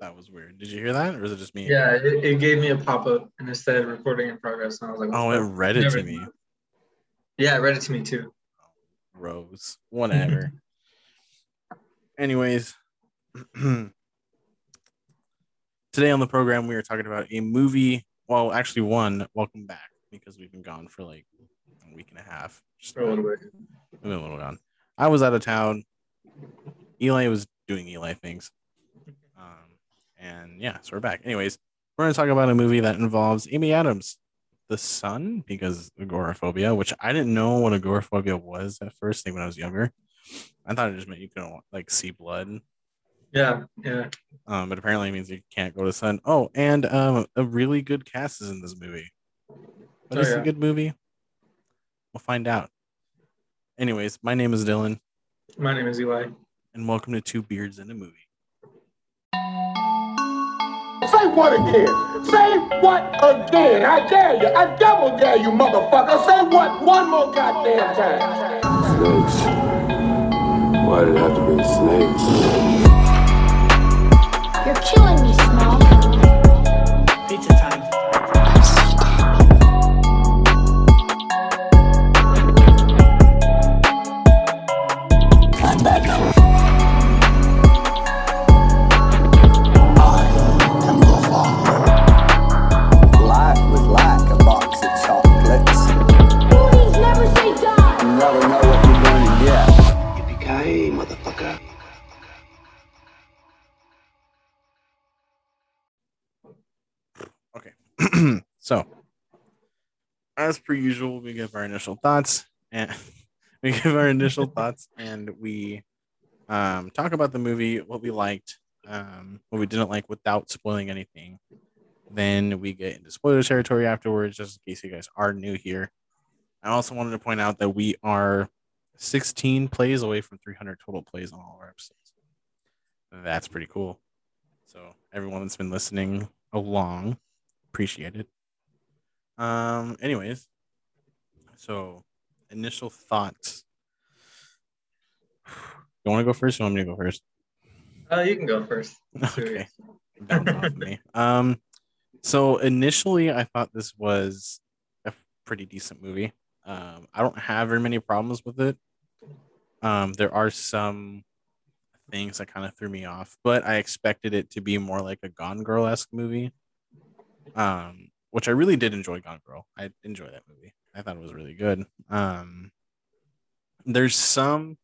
That was weird. Did you hear that, or is it just me? Yeah, it, it gave me a pop up and it said recording in progress, and I was like, Oh, it read it to me. Yeah, it read it to me too. Rose. Whatever. Anyways, today on the program we are talking about a movie. Well, actually, one. Welcome back because we've been gone for like a week and a half. Just For a little bit. We've been a little gone. I was out of town. Eli was doing Eli things. And yeah, so we're back. Anyways, we're going to talk about a movie that involves Amy Adams, The Sun, because agoraphobia, which I didn't know what agoraphobia was at first, like when I was younger. I thought it just meant you couldn't like see blood. Yeah, yeah. Um, but apparently it means you can't go to the sun. Oh, and um, a really good cast is in this movie. But Oh, it's yeah. a good movie. We'll find out. Anyways, my name is Dylan, My name is Eli. and welcome to Two Beards and a Movie. Say what again? Say what again? I dare you. I double dare you, motherfucker. Say what one more goddamn time. Snakes. Why did it have to be snakes? You're killing me, so, as per usual, we give our initial thoughts and we give our initial thoughts and we um, talk about the movie, what we liked, um, what we didn't like without spoiling anything. Then we get into spoiler territory afterwards, just in case you guys are new here. I also wanted to point out that we are 16 plays away from 300 total plays on all our episodes. That's pretty cool. So, everyone that's been listening along, appreciate it. Um, anyways, so initial thoughts. You want to go first? Or you want me to go first? Uh, you can go first. Okay. Off me. Um, so initially, I thought this was a pretty decent movie. Um, I don't have very many problems with it. Um, there are some things that kind of threw me off, but I expected it to be more like a Gone Girl esque movie. Um, which I really did enjoy Gone Girl. I enjoyed that movie. I thought it was really good. Um, there's some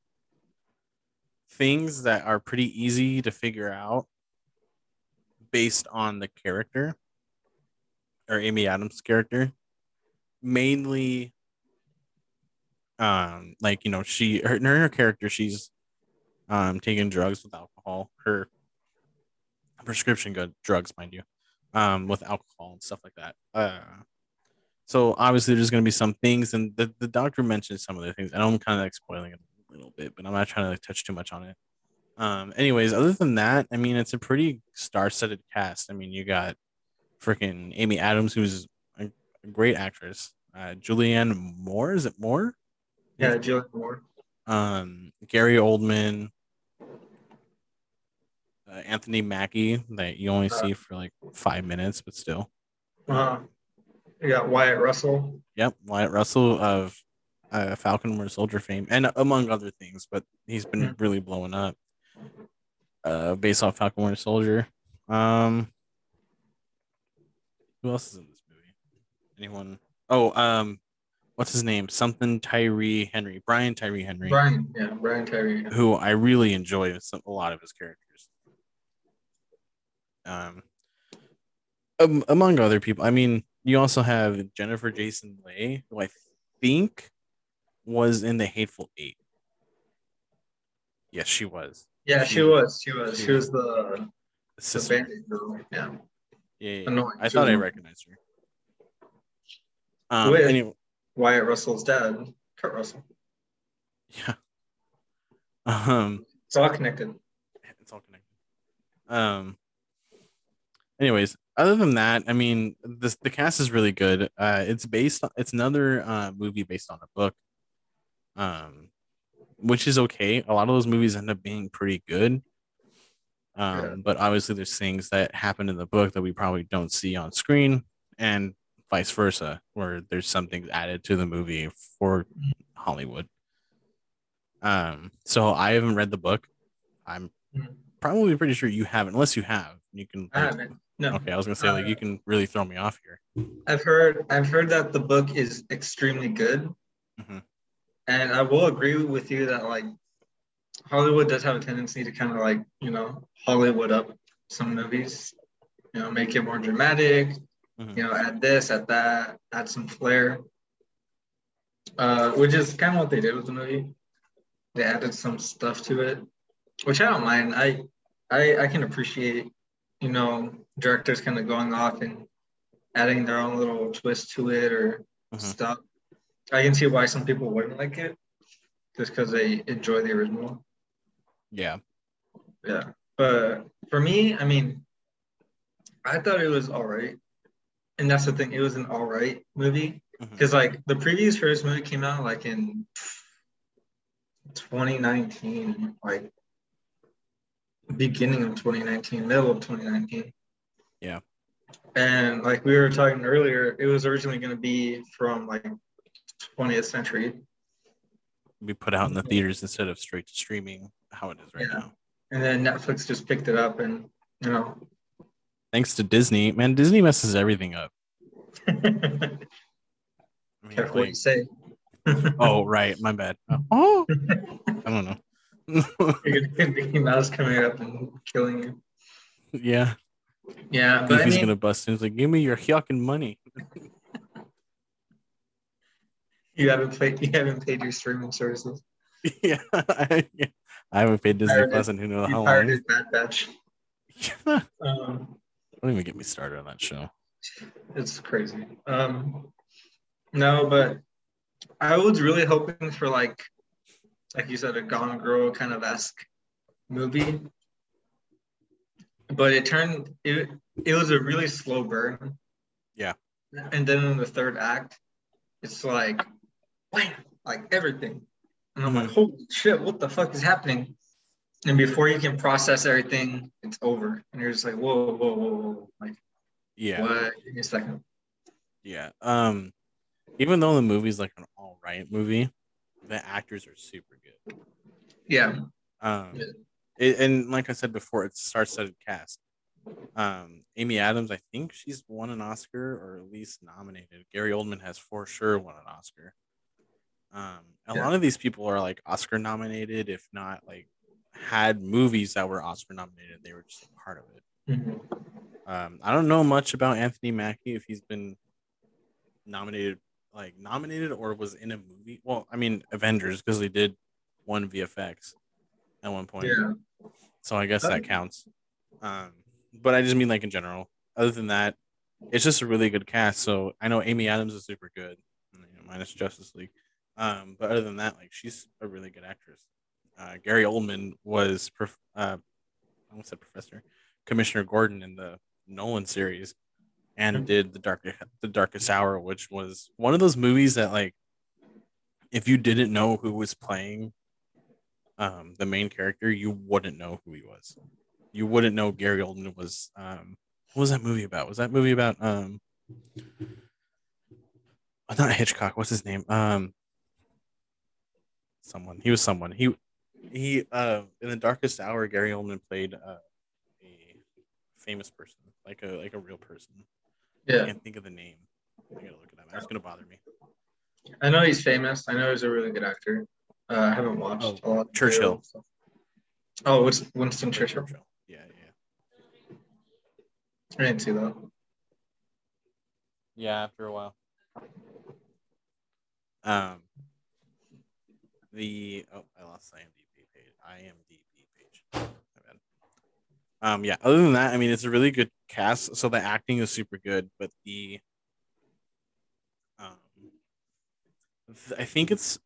things that are pretty easy to figure out based on the character or Amy Adams' character. Mainly um like you know she her, her character she's um taking drugs with alcohol her prescription good drugs mind you um with alcohol and stuff like that. Uh so obviously there's going to be some things and the, the doctor mentioned some of the things i know i'm kind of like spoiling it a little bit but i'm not trying to like, touch too much on it. Um anyways other than that i mean it's a pretty star-studded cast. I mean you got freaking amy adams who's a, a great actress. Uh julianne moore is it moore? Yeah, Julianne Moore. um Gary Oldman, uh, Anthony Mackie that you only see for like five minutes, but still. Uh, you got Wyatt Russell. Yep, Wyatt Russell of uh, Falcon Winter Soldier fame, and among other things, but he's been Mhm. really blowing up. Uh, based off Falcon Winter Soldier. Um, who else is in this movie? Anyone? Oh, um, what's his name? Something Tyree Henry, Brian Tyree Henry. Brian. Yeah, Brian Tyree. who I really enjoy some, a lot of his characters. Um, um, among other people, I mean, you also have Jennifer Jason Leigh, who I think was in the Hateful Eight. Yes, she was. Yeah, She- she was. She was. she She was the, The the sister. bandit girl. Yeah. Yeah, yeah, yeah. annoying. I She thought was I recognized her. Um, Wait. anyway, Wyatt Russell's dad, Kurt Russell. yeah. Um, It's all connected. it's all connected. Um. Anyways, other than that, I mean, this the cast is really good. Uh, it's based. On, it's another uh movie based on a book. Um, which is okay. A lot of those movies end up being pretty good. Um, Yeah. but obviously there's things that happen in the book that we probably don't see on screen, and vice versa, where there's something added to the movie for Hollywood. Um, so I haven't read the book. I'm Mhm. probably pretty sure you haven't, unless you have. You can. I haven't. No. Okay, I was gonna say like you can really throw me off here. I've heard I've heard that the book is extremely good. Mhm. And I will agree with you that like Hollywood does have a tendency to kind of like, you know, Hollywood up some movies, you know, make it more dramatic, Mhm. you know, add this, add that, add some flair. Uh, which is kind of what they did with the movie. They added some stuff to it, which I don't mind. I I I can appreciate, you know, directors kind of going off and adding their own little twist to it or Mhm. stuff. I can see why some people wouldn't like it, just because they enjoy the original. Yeah. Yeah, but for me, I mean, I thought it was all right, and that's the thing. It was an all right movie because like the previous first movie came out like in 2019, like beginning of 2019, middle of 2019. Yeah. And like we were talking earlier, it was originally going to be from like 20th century, Be put out in the theaters instead of straight to streaming, how it is right Yeah. now. and then Netflix just picked it up, and you know, Thanks to Disney, man. Disney messes everything up. careful I mean, what like- you say. oh right, my bad. Oh, I don't know. You're gonna get Mickey Mouse coming up and killing you. yeah, Yeah, but I Goofy's mean, gonna bust in. He's like, "Give me your yucking money." you haven't paid you haven't paid your streaming services. yeah, I, I haven't paid Disney Pirated- Plus in who knows how long. Bad Batch. Don't Um, even get me started on that show. it's crazy. Um, no, but I was really hoping for like, like you said, a Gone Girl kind of esque movie. But it turned it. It was a really slow burn. Yeah. And then in the third act, it's like, wham, like everything. And I'm like, Mm-hmm. holy shit, what the fuck is happening? And before you can process everything, it's over. And you're just like, whoa, whoa, whoa, whoa. Like, Yeah, what? Give me a second. yeah. Um, even though the movie's like an all right movie, the actors are super. Yeah. Um, Yeah. it, and like I said before, it's star-studded cast. Um, Amy Adams, I think she's won an Oscar or at least nominated. Gary Oldman has for sure won an Oscar. Um, a Yeah. lot of these people are like Oscar nominated, if not like had movies that were Oscar nominated. They were just a part of it. Mhm. Um, I don't know much about Anthony Mackie if he's been nominated, like nominated or was in a movie. Well, I mean Avengers because they did one VFX at one point. Yeah. So I guess that counts. Um, but I just mean like in general. Other than that, it's just a really good cast. So I know Amy Adams is super good, you know, minus Justice League. Um, but other than that, like she's a really good actress. Uh, Gary Oldman was, prof- uh, I almost said Professor Commissioner Gordon in the Nolan series, and Mhm. did the dark the Darkest Hour, which was one of those movies that like, if you didn't know who was playing um, the main character, you wouldn't know who he was. You wouldn't know Gary Oldman was. Um, what was that movie about? Was that movie about um, uh, not Hitchcock? What's his name? Um, someone. He was someone. He he. Uh, in the Darkest Hour, Gary Oldman played uh, a famous person, like a like a real person. Yeah. I can't think of the name. I gotta look it up. That's gonna bother me. I know he's famous. I know he's a really good actor. Uh, I haven't watched Oh, a lot. of Churchill. so- Oh, it's Winston Churchill. Yeah, yeah. I didn't see that. Yeah, after a while. Um, the oh, I lost the IMDb page. IMDb page. My bad. Um, yeah. Other than that, I mean, it's a really good cast. So the acting is super good, but the um, I think it's.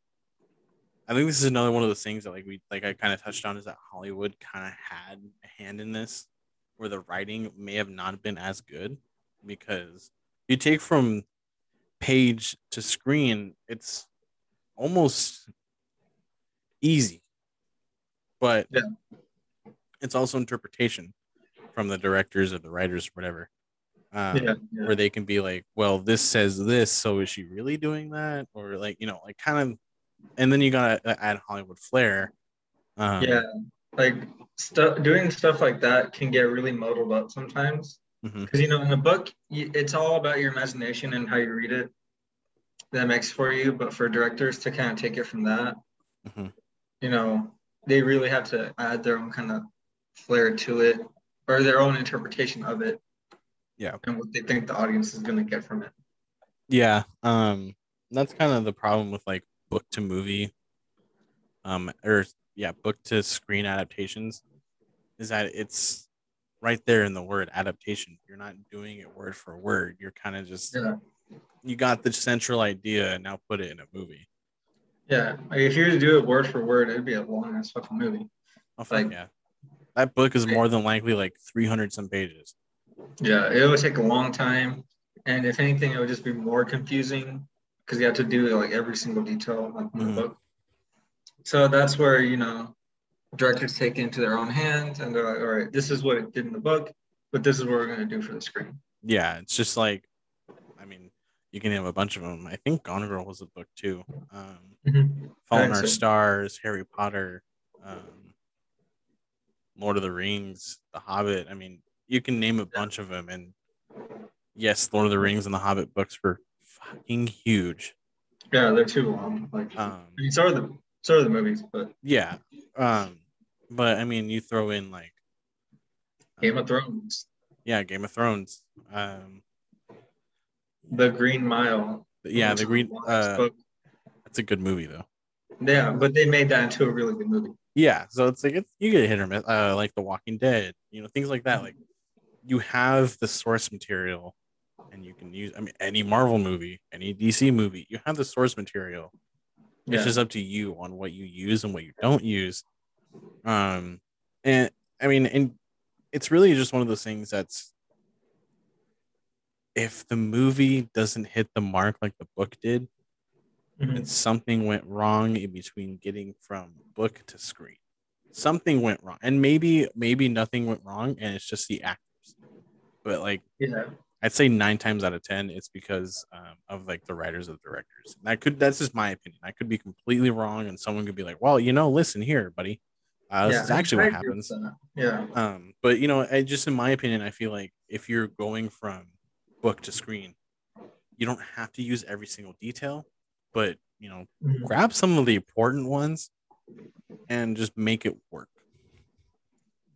I think this is another one of those things that like we like I kind of touched on is that Hollywood kind of had a hand in this, where the writing may have not been as good because you take from page to screen, it's almost easy. But Yeah. it's also interpretation from the directors or the writers or whatever. Um, yeah, yeah. where they can be like, well, this says this, so is she really doing that? Or like, you know, like kind of, and then you gotta add Hollywood flair. Um, yeah like stuff doing stuff like that can get really muddled up sometimes because you know in a book you, it's all about your imagination and how you read it that makes for you but for directors to kind of take it from that mhm. you know they really have to add their own kind of flair to it or their own interpretation of it Yeah. and what they think the audience is going to get from it Yeah. Um, that's kind of the problem with like book to movie, um, or yeah, book to screen adaptations, is that it's right there in the word adaptation. You're not doing it word for word. You're kind of just yeah you got the central idea and now put it in a movie. yeah like if you were to do it word for word it'd be a long ass fucking movie Oh Like- yeah. That book is more than likely like 300 some pages. Yeah, it would take a long time, and if anything, it would just be more confusing because you have to do like every single detail like in Mhm. the book. So that's where you know directors take it into their own hands, and they're like, "All right, this is what it did in the book, but this is what we're going to do for the screen." Yeah, it's just like, I mean, you can have a bunch of them. I think Gone Girl was a book too. Um, Fallen I'd Our say- Stars, Harry Potter, um, Lord of the Rings, The Hobbit. I mean, you can name a bunch of them. And yes, Lord of the Rings and The Hobbit books were fucking huge. Yeah, they're too long. Like, I Um, mean, so are the so are the movies, but yeah. Um, but I mean, you throw in like, Game of Thrones, yeah, Game of Thrones. Um, The Green Mile. yeah, the Green. Uh, that's a good movie though. Yeah, but they made that into a really good movie. Yeah, so it's like it's, you get hit or miss, uh, like The Walking Dead, you know, things like that. Like you have the source material, and you can use. I mean, any Marvel movie, any DC movie, you have the source material. Yeah. It's just up to you on what you use and what you don't use. Um, and I mean, and it's really just one of those things that's if the movie doesn't hit the mark like the book did, Mhm. and something went wrong in between getting from book to screen. Something went wrong, and maybe maybe nothing went wrong, and it's just the actors. But like Yeah. I'd say nine times out of ten, it's because um, of like the writers or the directors. And I could that's just my opinion. I could be completely wrong, and someone could be like, "Well, you know, listen here, buddy. Uh, this yeah, is actually I what happens." Yeah. Um, but you know, I just in my opinion, I feel like if you're going from book to screen, you don't have to use every single detail, but you know, Mhm. grab some of the important ones and just make it work.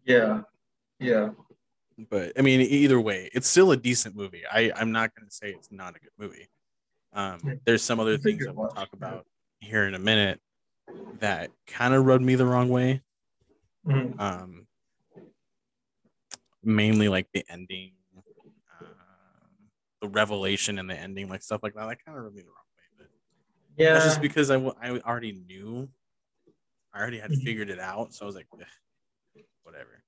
Yeah. Yeah. But I mean, either way, it's still a decent movie. I I'm not going to say it's not a good movie. Um, there's some other things that we'll talk about here in a minute that kind of rubbed me the wrong way. Mhm. Um, mainly like the ending, um, the revelation and the ending, like stuff like that. That kind of rubbed me the wrong way. But Yeah. that's just because I, w- I already knew, I already had Mhm. figured it out. So I was like, whatever.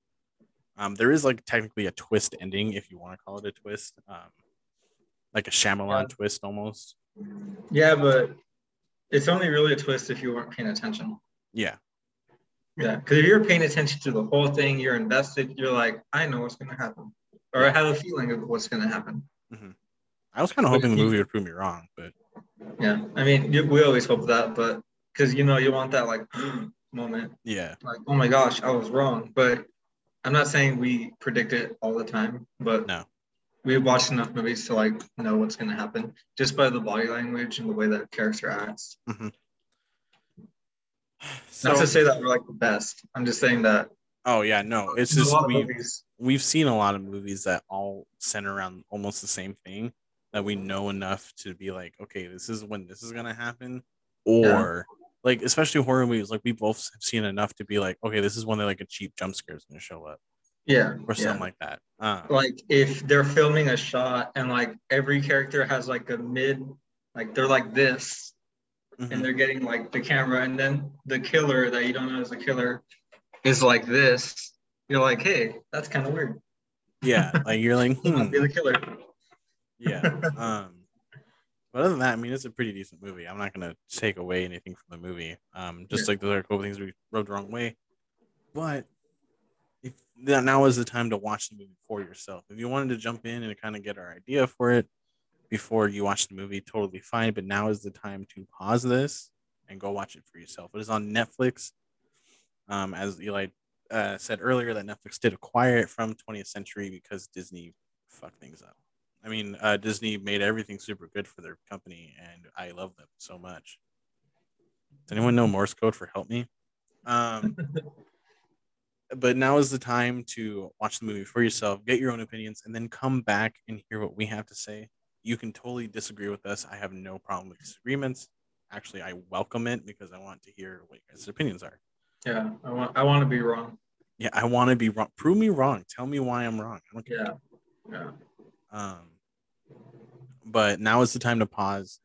Um, there is like technically a twist ending, if you want to call it a twist, um, like a Shyamalan Yeah. twist almost. Yeah, but it's only really a twist if you weren't paying attention. Yeah, Yeah, because if you're paying attention to the whole thing, you're invested. You're like, I know what's gonna happen, or I have a feeling of what's gonna happen. I was kind of hoping the movie would prove me wrong, but Yeah, I mean, you, we always hope that, but because you know you want that like moment, yeah, like oh my gosh, I was wrong. But I'm not saying we predict it all the time, but No. we watched enough movies to like know what's gonna happen just by the body language and the way that a character acts. Mm-hmm. so Not to say that we're like the best. I'm just saying that oh yeah, no, it's just we movies. we've seen a lot of movies that all center around almost the same thing that we know enough to be like, okay, this is when this is gonna happen, or like especially horror movies, like we both have seen enough to be like, okay, this is when they like a cheap jump scare is gonna show up Yeah, or yeah. something like that. Um, like if they're filming a shot and like every character has like a mid like they're like this mhm. and they're getting like the camera and then the killer that you don't know is a killer is like this you're like hey that's kind of weird yeah, like you're like, hmm, be the killer yeah. Um, but other than that, I mean, it's a pretty decent movie. I'm not gonna take away anything from the movie. Um, just Yeah. like the other couple things we rubbed the wrong way. But if now now is the time to watch the movie for yourself. If you wanted to jump in and kind of get our idea for it before you watch the movie, totally fine. But now is the time to pause this and go watch it for yourself. It is on Netflix. Um, as Eli uh, said earlier, that Netflix did acquire it from 20th Century because Disney fucked things up. I mean, uh, Disney made everything super good for their company, and I love them so much. Does anyone know Morse code for help me? Um, but now is the time to watch the movie for yourself, get your own opinions, and then come back and hear what we have to say. You can totally disagree with us. I have no problem with disagreements. Actually, I welcome it because I want to hear what your guys' opinions are. Yeah, I want I want to be wrong. Yeah, I want to be wrong. Prove me wrong. Tell me why I'm wrong. I don't care. Yeah, yeah. Um, but now is the time to pause.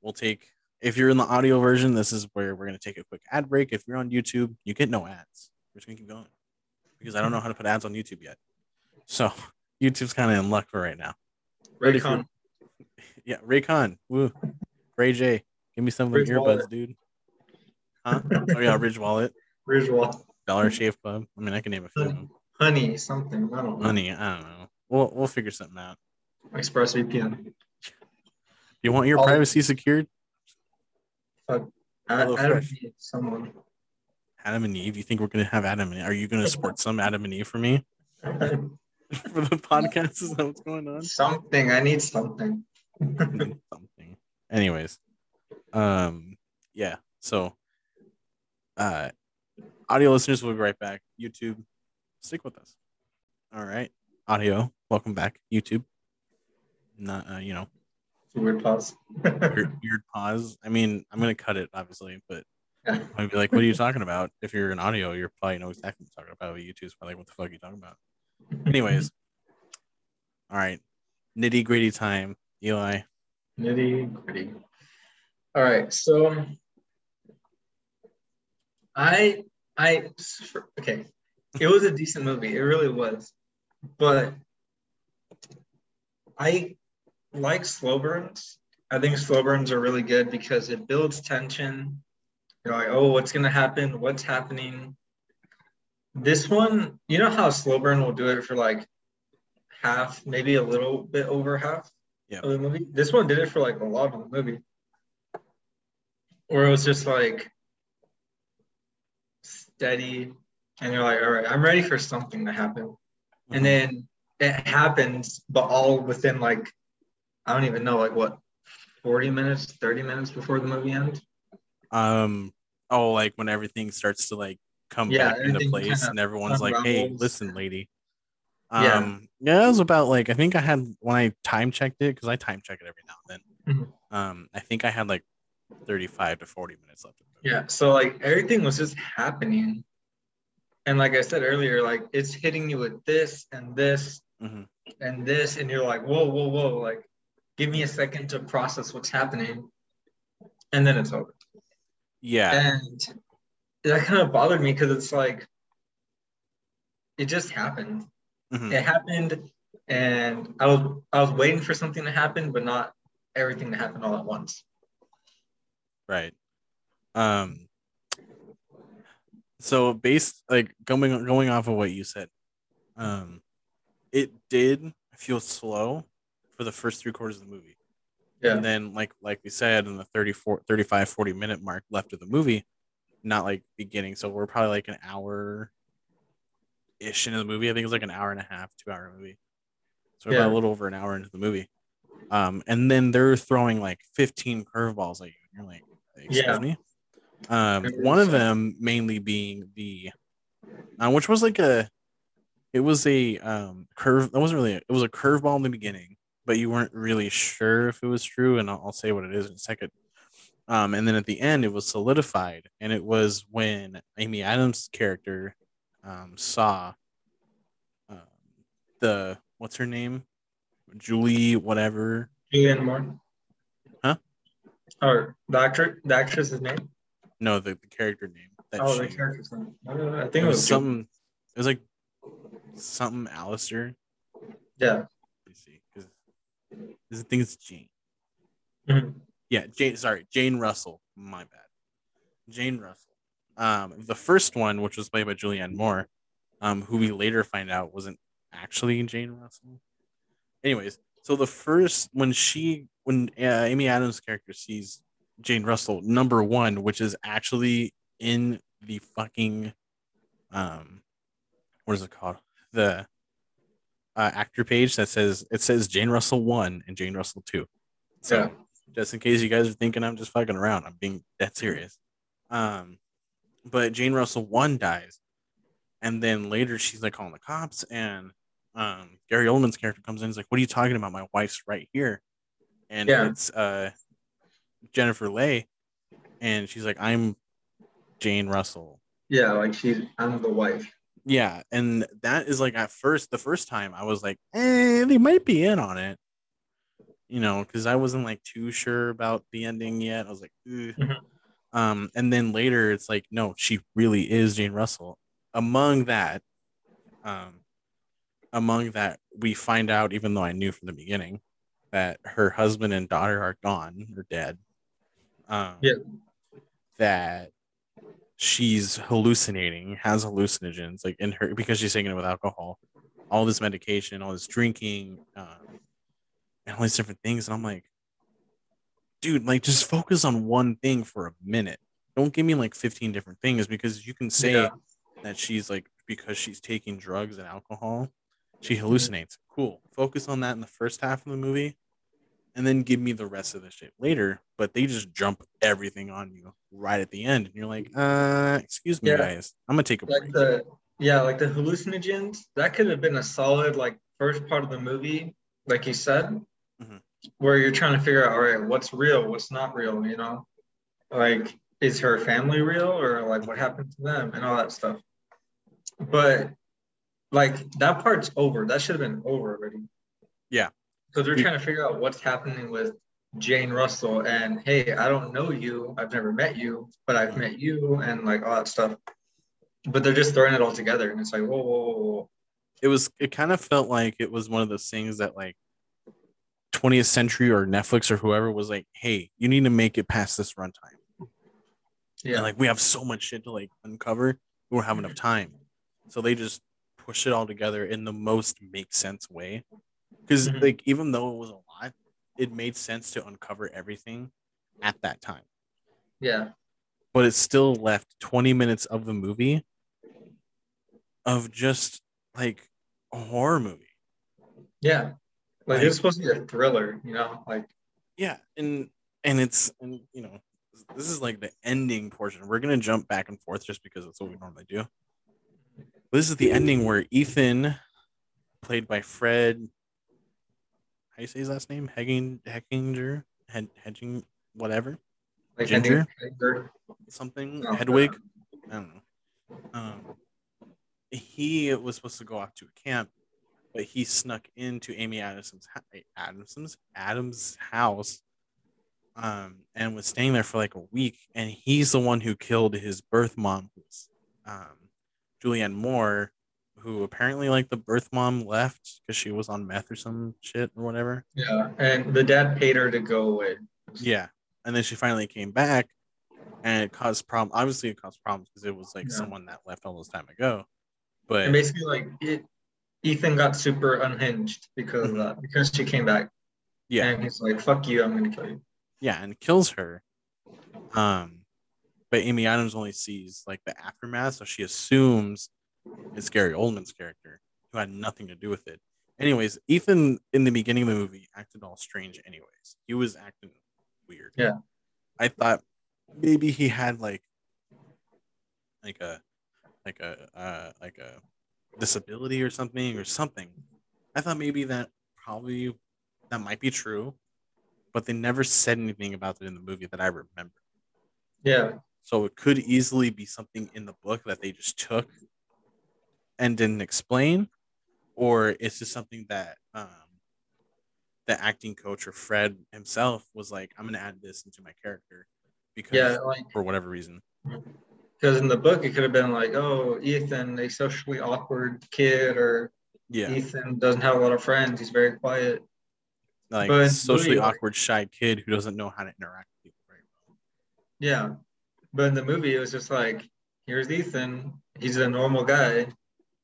We'll take, if you're in the audio version, this is where we're going to take a quick ad break. If you're on YouTube, you get no ads. We're just going to keep going because I don't know how to put ads on YouTube yet. So YouTube's kind of in luck for right now. Raycon. Yeah, Raycon. Woo. Ray J. Give me some of them Ridge earbuds, Wallet. dude. Huh? Oh, yeah, Ridge Wallet. Ridgewall. Dollar Shave Club. I mean, I can name a few of. Honey, something. I don't know. Honey, I don't know. We'll, we'll figure something out. ExpressVPN. You want your All- privacy secured? Fuck. I, Hello I don't Fresh. someone. Adam and Eve. You think we're gonna have Adam and Eve? Are you gonna support some Adam and Eve for me for the podcast? Is that what's going on? something. I need something. Something. Anyways, um, yeah. So, uh, audio listeners, we'll be right back. YouTube, stick with us. All right, audio. Welcome back, YouTube. Not, uh, you know, It's a weird pause. weird, weird pause. I mean, I'm gonna cut it obviously, but Yeah. I'd be like, "What are you talking about?" If you're in audio, you're probably know exactly what I'm talking about. But YouTube's probably like, "What the fuck are you talking about?" Anyways, all right, nitty gritty time, Eli. Nitty gritty. All right, so I I okay, it was a decent movie. It really was, but I like slow burns. I think slow burns are really good because it builds tension. You're like, oh, what's gonna happen? What's happening? This one, you know how slow burn will do it for like half, maybe a little bit over half Yeah. of the movie. This one did it for like a lot of the movie, where it was just like steady, and you're like, all right, I'm ready for something to happen, and mm-hmm. then it happens, but all within like I don't even know, like what, 40 minutes, 30 minutes before the movie ends. Um, oh, like when everything starts to like come Yeah, back into place, and everyone's like, "Hey, listen, lady." Yeah. Um, yeah, it was about like I think I had when I time checked it because I time check it every now and then. Mm-hmm. Um, I think I had like thirty-five to forty minutes left. Of the movie. Yeah. So like everything was just happening. And like I said earlier, like it's hitting you with this and this Mhm. and this, and you're like, whoa, whoa, whoa, like give me a second to process what's happening. And then it's over. Yeah. And that kind of bothered me because it's like it just happened. Mhm. It happened and I was I was waiting for something to happen, but not everything to happen all at once. Right. Um. So based like going going off of what you said, um, it did feel slow for the first three quarters of the movie. Yeah. And then like like we said in the 34 35 40 minute mark left of the movie, not like beginning. So we're probably like an hour ish into the movie. I think it's like an hour and a half, two hour movie. So we're about a little over an hour into the movie. Um, and then they're throwing like 15 curveballs at you. And you're like, excuse Yeah. me. Um, one of them mainly being the, uh, which was like a, it was a um curve. That wasn't really. A, it was a curveball in the beginning, but you weren't really sure if it was true. And I'll, I'll say what it is in a second. Um, and then at the end, it was solidified, and it was when Amy Adams' character um, saw um, the what's her name, Julie, whatever. Julianne Moore. Huh? Or the actor, the actress's name? No, the, the character name. Oh, she, the character's name. I, it think it was was something. It was like something Alistair. Yeah. Let me see, because this think it's Jane. Mhm. Yeah, Jane. Sorry, Jane Russell. My bad. Jane Russell. Um, the first one, which was played by Julianne Moore, um, who we later find out wasn't actually Jane Russell. Anyways, so the first when she when uh, Amy Adams' character sees Jane Russell number one, which is actually in the fucking um, what is it called? The uh, actor page that says it says Jane Russell one and Jane Russell two. So Yeah. just in case you guys are thinking I'm just fucking around, I'm being that serious. Um, but Jane Russell one dies, and then later she's like calling the cops, and um, Gary Oldman's character comes in. He's like, "What are you talking about? My wife's right here," and Yeah. it's uh, Jennifer Leigh, and she's like, "I'm Jane Russell." Yeah, like she's I'm the wife. Yeah, and that is like at first, the first time I was like, eh, they might be in on it, you know, because I wasn't like too sure about the ending yet. I was like, Ugh. Mhm. um, and then later it's like, no, she really is Jane Russell. Among that, um, among that, we find out, even though I knew from the beginning, that her husband and daughter are gone or dead. Um, Yeah. That she's hallucinating, has hallucinogens, like in her because she's taking it with alcohol, all this medication, all this drinking, um, and all these different things. And I'm like, dude, like just focus on one thing for a minute. Don't give me like 15 different things because you can say Yeah. that she's like because she's taking drugs and alcohol, she hallucinates. Cool. Focus on that in the first half of the movie and then give me the rest of the shit later. But they just jump everything on you right at the end. And you're like, uh, excuse me, Yeah. guys. I'm gonna take a Like break. the yeah, like the hallucinogens, that could have been a solid like first part of the movie, like you said, Mhm. where you're trying to figure out, all right, what's real, what's not real, you know? Like, is her family real or like what happened to them and all that stuff. But like that part's over. That should have been over already. Yeah. Because they're trying to figure out what's happening with Jane Russell and hey, I don't know you. I've never met you, but I've met you and like all that stuff. But they're just throwing it all together and it's like, whoa, whoa, whoa, whoa. it was it kind of felt like it was one of those things that like 20th century or Netflix or whoever was like, hey, you need to make it past this runtime. Yeah. And like we have so much shit to like uncover, we don't have enough time. So they just push it all together in the most make sense way. Because Mhm. like even though it was a lot, it made sense to uncover everything at that time. yeah. But it still left 20 minutes of the movie of just like a horror movie. Yeah. Like Like- it's supposed to be a thriller, you know? Like yeah and and it's and you know this is like the ending portion we're gonna jump back and forth just because that's what we normally do this is the ending where ethan played by fred how you say his last name? Hegging hechinger Hed, hedging whatever? Like Ginger? something? Oh, hedwig? I don't know. Um he was supposed to go off to a camp but he snuck into amy adams's ha- adams's adam's house um and was staying there for like a week and he's the one who killed his birth mom um julianne moore who apparently like the birth mom left because she was on meth or some shit or whatever Yeah. And the dad paid her to go away. yeah. And then she finally came back and it caused problem. Obviously it caused problems because it was like Yeah. someone that left all this time ago. And But basically like it Ethan got super unhinged because of that, because she came back. yeah, And he's like, fuck you, I'm gonna kill you. yeah, and kills her. Um but Amy Adams only sees like the aftermath, so she assumes it's Gary Oldman's character who had nothing to do with it. Anyways, Ethan in the beginning of the movie acted all strange anyways. He was acting weird. Yeah. I thought maybe he had like like a like a uh like a disability or something or something. I thought maybe that probably that might be true, but they never said anything about it in the movie that I remember. Yeah. So it could easily be something in the book that they just took and didn't explain, or it's just something that um, the acting coach or Fred himself was like, "I'm going to add this into my character because Yeah, like for whatever reason." because in the book it could have been like, oh, Ethan, a socially awkward kid, or Yeah, Ethan doesn't have a lot of friends, he's very quiet. like but socially movie, awkward, shy kid who doesn't know how to interact with people very well. Yeah. But in the movie it was just like, here's Ethan, he's a normal guy.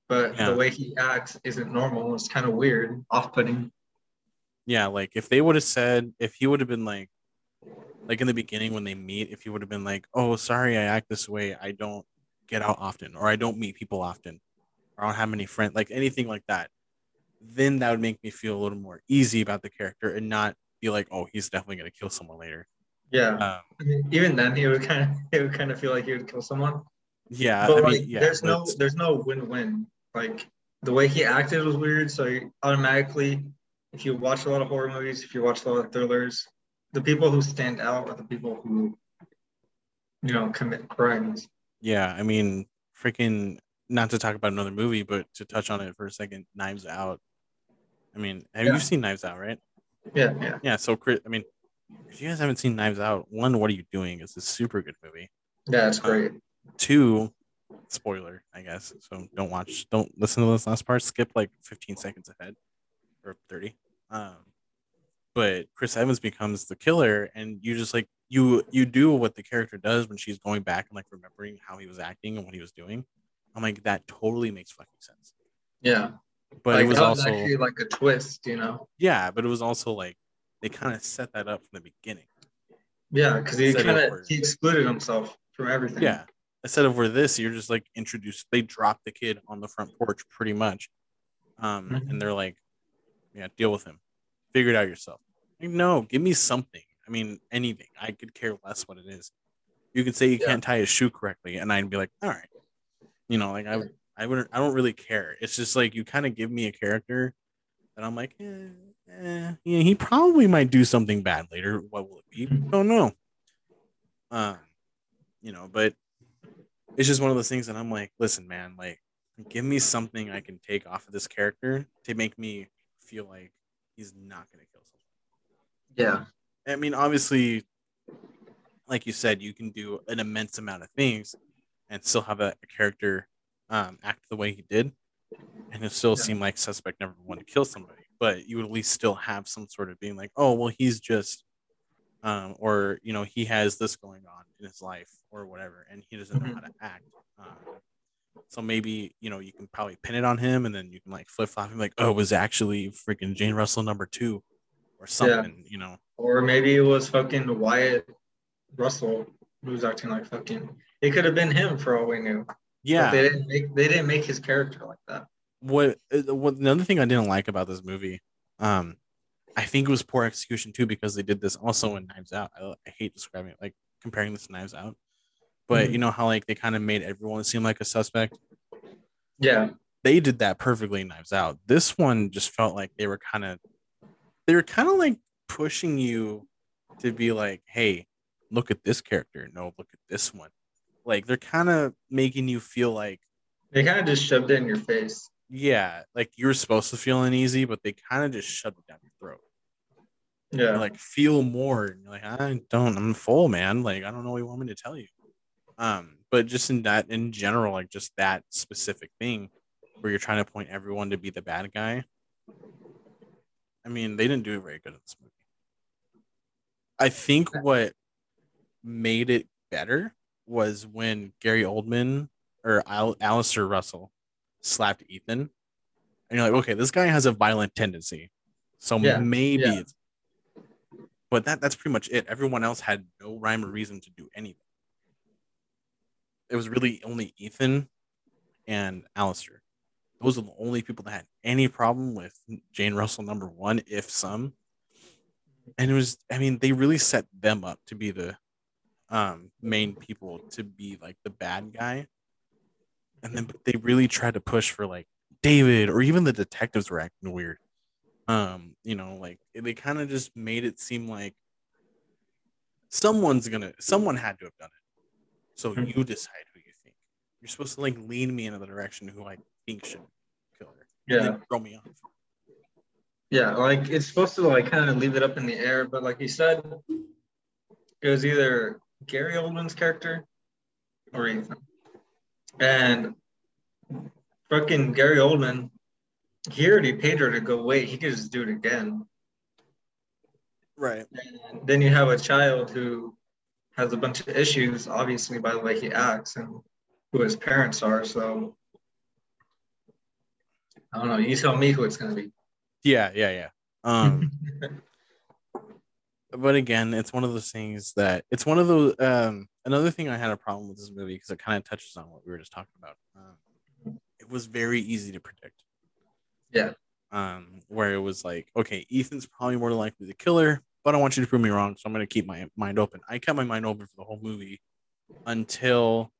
But Yeah. the way he acts isn't normal. It's kind of weird, off-putting. yeah like if they would have said if he would have been like like in the beginning when they meet if he would have been like oh sorry i act this way i don't get out often or i don't meet people often or i don't have many friends like anything like that then that would make me feel a little more easy about the character and not be like oh he's definitely going to kill someone later Yeah. um, I mean, even then, he would kind of he would kind of feel like he would kill someone. yeah but i like, mean yeah there's no it's- there's no win-win. Like the way he acted was weird. So automatically, if you watch a lot of horror movies, if you watch a lot of thrillers, the people who stand out are the people who, you know, commit crimes. yeah i mean freaking not to talk about another movie but to touch on it for a second knives out i mean have Yeah. you seen knives out right Yeah, yeah, yeah so chris i mean if you guys haven't seen knives out one what are you doing it's a super good movie yeah. It's uh, great. two spoiler i guess. So don't watch don't listen to this last part skip like 15 seconds ahead or 30 um but chris evans becomes the killer and you just like you you do what the character does when she's going back and like remembering how he was acting and what he was doing. I'm like that totally makes fucking sense. Yeah, but like, it was also actually like a twist, you know. yeah but it was also like they kind of set that up from the beginning. Yeah, because he kind of he excluded himself from everything. Yeah. Instead of where this, you're just like introduced. They drop the kid on the front porch pretty much, um, Mhm. and they're like, "Yeah, deal with him. Figure it out yourself." Like, no, give me something. I mean, anything. I could care less what it is. You could say you Yeah. can't tie his shoe correctly, and I'd be like, "All right." You know, like I, would- I wouldn't. I don't really care. It's just like you kind of give me a character that I'm like, eh, eh, yeah, he probably might do something bad later. What will it be? Don't know. Um, you know, but it's just one of those things that I'm like, listen, man, like, give me something I can take off of this character to make me feel like he's not gonna kill someone. yeah, I mean, obviously, like you said, you can do an immense amount of things and still have a, a character um, act the way he did, and it still Yeah. seem like suspect number one to kill somebody. But you would at least still have some sort of being like, oh, well, he's just, um, or you know, he has this going on in his life or whatever, and he doesn't know Mhm. how to act. Um, so maybe you know you can probably pin it on him, and then you can like flip flop him, like, oh, it was actually freaking Jane Russell number two, or something, you know. or maybe it was fucking Wyatt Russell who was acting like fucking. It could have been him for all we knew. But Yeah. they didn't make they didn't make his character like that. what uh, what another thing I didn't like about this movie, um, I think it was poor execution too because they did this also in Knives Out. I, I hate describing it like comparing this to Knives Out, but Mhm. you know how like they kind of made everyone seem like a suspect. Yeah, They did that perfectly in Knives Out. This one just felt like they were kind of they were kind of like pushing you to be like, hey, look at this character. No, look at this one. Like they're kind of making you feel like they kind of just shoved it in your face. yeah, like you were supposed to feel uneasy, but they kind of just shoved it down your throat. Yeah, like feel more, and you're like, I don't, I'm full, man. Like I don't know what you want me to tell you. Um, but just in that, in general, like just that specific thing, where you're trying to point everyone to be the bad guy. I mean, they didn't do it very good in this movie. I think what made it better was when Gary Oldman or Al- Alistair Russell slapped Ethan. And you're like, okay, this guy has a violent tendency. So Yeah, maybe yeah. it's but that that's pretty much it. Everyone else had no rhyme or reason to do anything. It was really only Ethan and Alistair. Those are the only people that had any problem with Jane Russell number one, if some. And it was, I mean, they really set them up to be the um main people to be like the bad guy. And then they really tried to push for like David or even the detectives were acting weird. Um, you know, like they kind of just made it seem like someone's gonna someone had to have done it. So Mhm. you decide who you think. You're supposed to like lean me in the direction who I think should kill her. Yeah, throw me off. yeah. Like it's supposed to like kind of leave it up in the air, but like you said, it was either Gary Oldman's character or Ethan. And fucking Gary Oldman, he already paid her to go wait. He could just do it again. Right. And then you have a child who has a bunch of issues, obviously by the way he acts and who his parents are. So I don't know. You tell me who it's gonna be. Yeah, yeah, yeah. Um, but again, it's one of those things that it's one of those. Um, another thing I had a problem with this movie because it kind of touches on what we were just talking about. Um, it was very easy to predict. Yeah. Um, where it was like, okay, Ethan's probably more likely the killer, but I want you to prove me wrong, so I'm going to keep my mind open. I kept my mind open for the whole movie until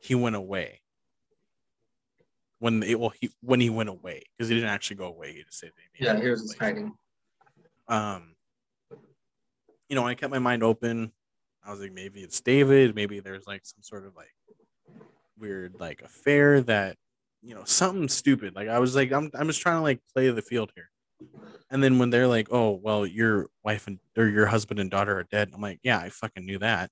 he went away. When it well, he when he went away because he didn't actually go away. He just said, Yeah, he was just hiding. um you know i kept my mind open i was like maybe it's david maybe there's like some sort of like weird like affair that you know something stupid like i was like i'm, I'm just trying to like play the field here and then when they're like oh well your wife and or your husband and daughter are dead i'm like yeah i fucking knew that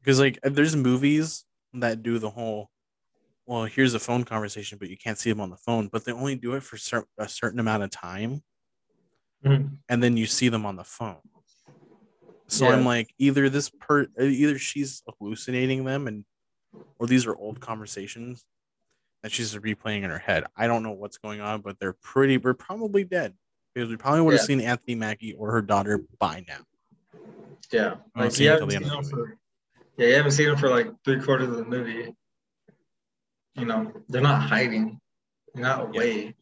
because like there's movies that do the whole well here's a phone conversation but you can't see them on the phone but they only do it for cer- a certain amount of time Mhm. and then you see them on the phone. So Yeah. I'm like, either this per, either she's hallucinating them, and or these are old conversations that she's replaying in her head. I don't know what's going on, but they're pretty. We're probably dead because we probably would have Yeah. seen Anthony Mackie or her daughter by now. Yeah. Like you haven't seen him for yeah, you haven't seen him for like three quarters of the movie. You know, they're not hiding. They're not away.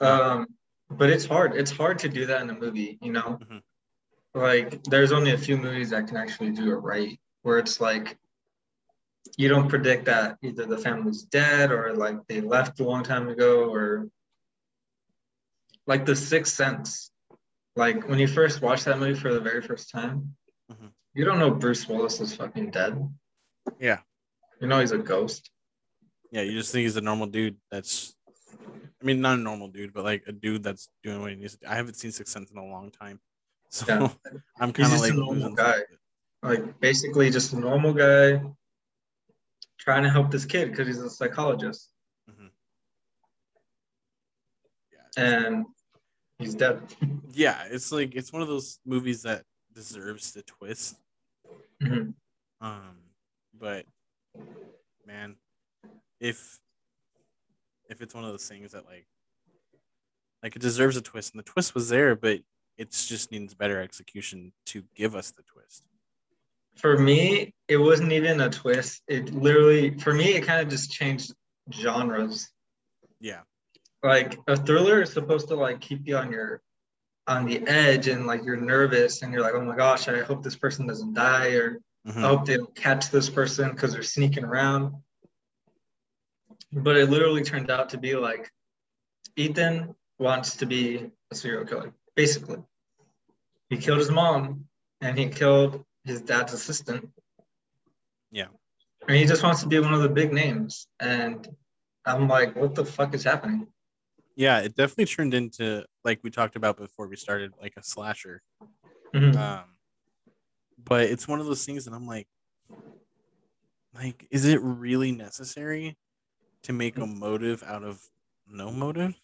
No. Um, but it's hard. It's hard to do that in a movie, you know? Mhm. Like there's only a few movies that can actually do it right, where it's like you don't predict that either the family's dead or like they left a long time ago or like the sixth sense. Like when you first watch that movie for the very first time, Mhm. you don't know Bruce Willis is fucking dead. Yeah. You know he's a ghost. Yeah, you just think he's a normal dude. That's, I mean, not a normal dude, but like a dude that's doing what he needs to do. I haven't seen Sixth Sense in a long time, so Yeah. I'm kind of just a like normal guy. sight of it. Like basically just a normal guy trying to help this kid because he's a psychologist. Mhm. Yeah, And he's dead. yeah, it's like it's one of those movies that deserves the twist. Mhm. Um, but man, if if it's one of those things that like like it deserves a twist, and the twist was there, but it just needs better execution to give us the twist. For me, it wasn't even a twist. It literally, for me, it kind of just changed genres. Yeah, Like a thriller is supposed to like keep you on your on the edge and like you're nervous and you're like, oh my gosh, I hope this person doesn't die or Mhm. I hope they don't catch this person because they're sneaking around. But it literally turned out to be like Ethan wants to be a serial killer, basically. He killed his mom and he killed his dad's assistant. Yeah. And he just wants to be one of the big names. And I'm like, what the fuck is happening? yeah, it definitely turned into like we talked about before we started, like a slasher. Mhm. Um, but it's one of those things that I'm like, like, is it really necessary to make a motive out of no motive?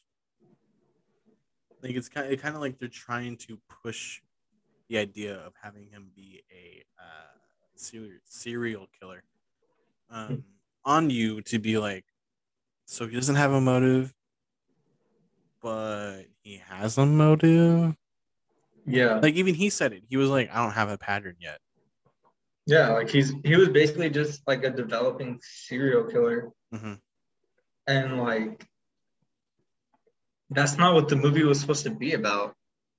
Like it's kind, of, kind of like they're trying to push the idea of having him be a uh, serial serial killer um, on you to be like, so he doesn't have a motive, but he has a motive Yeah. like even he said it he was like i don't have a pattern yet Yeah. Like he's he was basically just like a developing serial killer. Mhm. And like that's not what the movie was supposed to be about.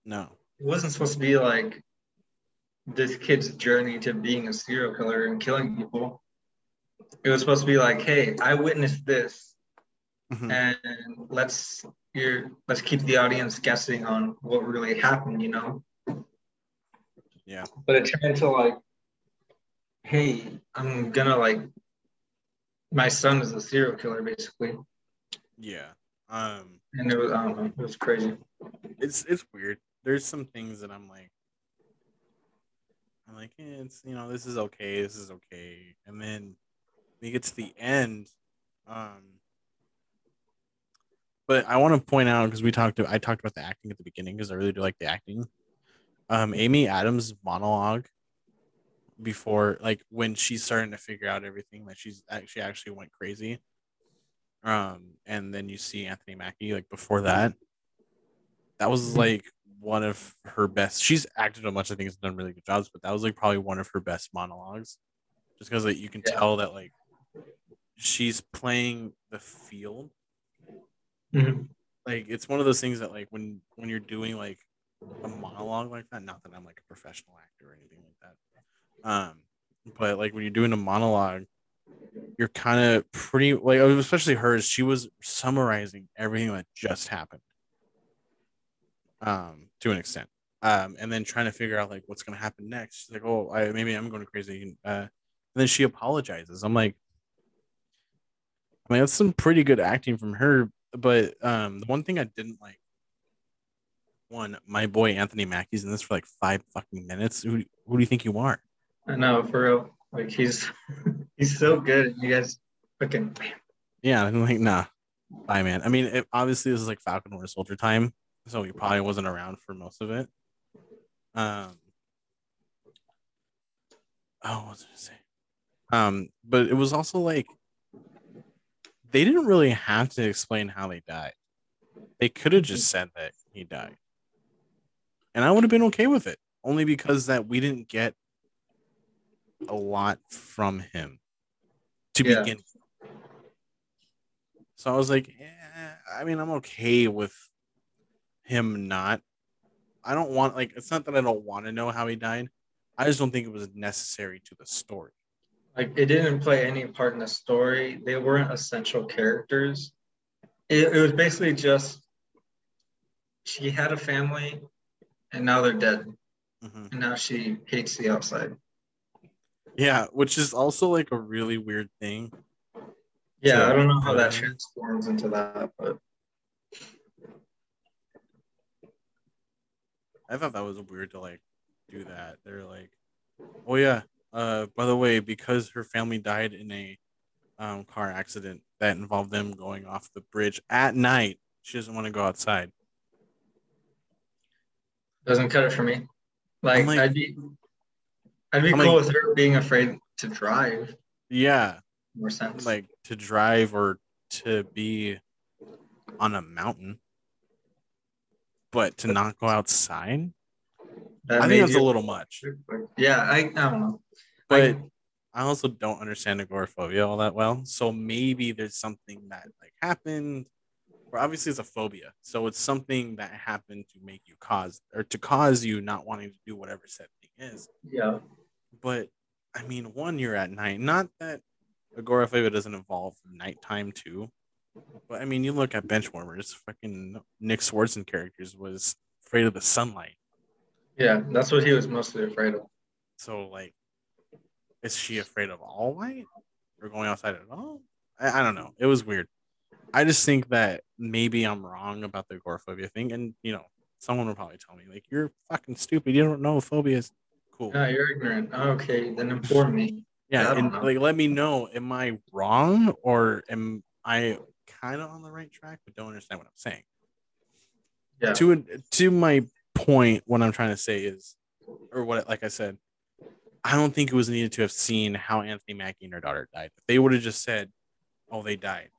no it wasn't supposed to be like this kid's journey to being a serial killer and killing people. It was supposed to be like, hey, I witnessed this, Mhm. and let's you let's keep the audience guessing on what really happened, you know? Yeah. But it turned into like, hey, I'm gonna like my son is a serial killer basically. yeah um And it was know, it was crazy. it's it's weird there's some things that i'm like i'm like eh, it's you know this is okay this is okay and then we get to the end um but i want to point out because we talked to, i talked about the acting at the beginning because i really do like the acting um amy adams monologue before like when she's starting to figure out everything that she's actually actually went crazy Um, and then you see Anthony Mackie like before that. That was Mhm. like one of her best. She's acted on much. I think has done really good jobs, but that was like probably one of her best monologues. Just because like you can Yeah. tell that like she's playing the field Mhm. like it's one of those things that like when when you're doing like a monologue like that not that i'm like a professional actor or anything like that um but like when you're doing a monologue you're kind of pretty like especially hers she was summarizing everything that just happened um to an extent um and then trying to figure out like what's going to happen next she's like oh I, maybe i'm going crazy uh and then she apologizes i'm like I mean, that's some pretty good acting from her. But um, the one thing I didn't like, one, my boy Anthony Mackie's in this for like five fucking minutes. Who, who do you think you are? I know for real. Like he's he's so good. You guys fucking Yeah, I'm like, nah, bye, man. I mean, it, obviously, this is like Falcon Winter Soldier time, so he probably wasn't around for most of it. Um, oh, what was I gonna say? Um, but it was also like they didn't really have to explain how they died. They could have just said that he died, and I would have been okay with it, only because that we didn't get a lot from him to Yeah. begin. So I was like, eh, I mean, I'm okay with him not. I don't want like it's not that I don't want to know how he died. I just don't think it was necessary to the story. like it didn't play any part in the story. They weren't essential characters. It, it was basically just she had a family and now they're dead. Mhm. And now she hates the outside. Yeah, which is also like a really weird thing. Yeah, So, I don't know how that uh, transforms into that, but I thought that was weird to like do that. They're like, oh yeah, uh, by the way, because her family died in a um, car accident that involved them going off the bridge at night, she doesn't want to go outside. doesn't cut it for me. Like, like- I'd be I'd be I'm cool like- with her being afraid to drive Yeah, more sense. like to drive or to be on a mountain, but to not go outside. That I think that's a little much. Yeah, I, um, I don't know. But Like, I also don't understand agoraphobia all that well. So maybe there's something that like happened, or obviously it's a phobia. So it's something that happened to make you cause or to cause you not wanting to do whatever said thing is. yeah, But I mean, one, you're at night. Not that agoraphobia doesn't involve nighttime too. But I mean, you look at Benchwarmers, fucking Nick Swardson characters was afraid of the sunlight. yeah, that's what he was mostly afraid of. So like, is she afraid of all light or going outside at all? I, I don't know. It was weird. I just think that maybe I'm wrong about the agoraphobia thing, and you know, someone will probably tell me like, "You're fucking stupid. You don't know phobia is." Cool. No, you're ignorant. Okay, then inform me. yeah, and like, let me know. Am I wrong or am I kind of on the right track, but don't understand what I'm saying? Yeah, to to my point what i'm trying to say is or what like i said i don't think it was needed to have seen how anthony mackie and her daughter died if they would have just said oh they died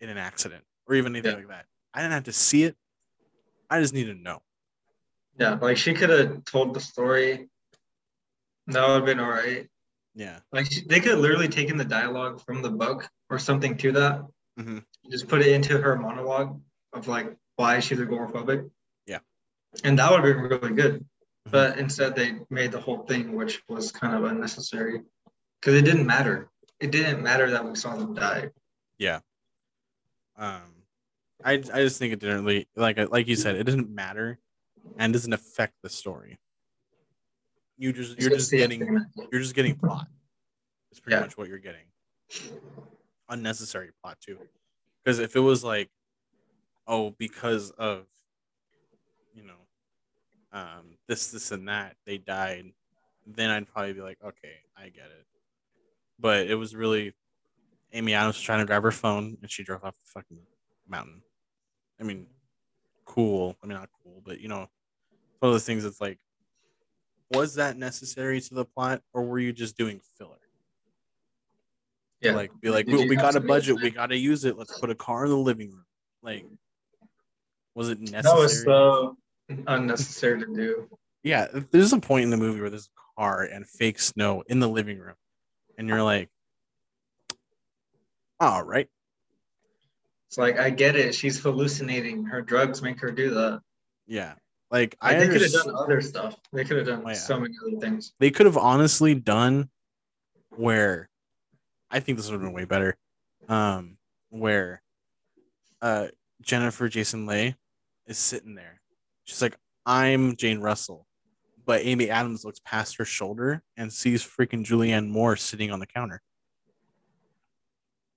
in an accident or even anything Yeah. like that i didn't have to see it i just need to know yeah, like she could have told the story. That would have been all right. yeah Like she, they could have literally taken the dialogue from the book or something to that, Mhm. Just put it into her monologue of like why she's agoraphobic. Yeah. and that would be really good. Mhm. But instead, they made the whole thing, which was kind of unnecessary, because it didn't matter. It didn't matter that we saw them die. yeah um i i just think it didn't really like like you said it doesn't matter and doesn't affect the story you just you're just getting you're just getting plot. It's pretty Yeah. much what you're getting. Unnecessary plot too. Because if it was like, oh, because of you know, um, this, this, and that, they died, then I'd probably be like, okay, I get it. But it was really Amy Adams was trying to grab her phone and she drove off the fucking mountain. I mean, cool. I mean, not cool, but you know, one of those things that's like, was that necessary to the plot or were you just doing filler? Yeah. like be like, Did we, we got a budget, we got to use it. Let's put a car in the living room. Like, was it necessary? That was so unnecessary to do. yeah, there's a point in the movie where there's a car and fake snow in the living room, and you're like, all right, It's like I get it. She's hallucinating. Her drugs make her do that. yeah. Like, Like, I they could have done other stuff. They could have done Oh, yeah. so many other things. they could have honestly done where I think this would have been way better. Um, where uh Jennifer Jason Leigh is sitting there. She's like, I'm Jane Russell. But Amy Adams looks past her shoulder and sees freaking Julianne Moore sitting on the counter.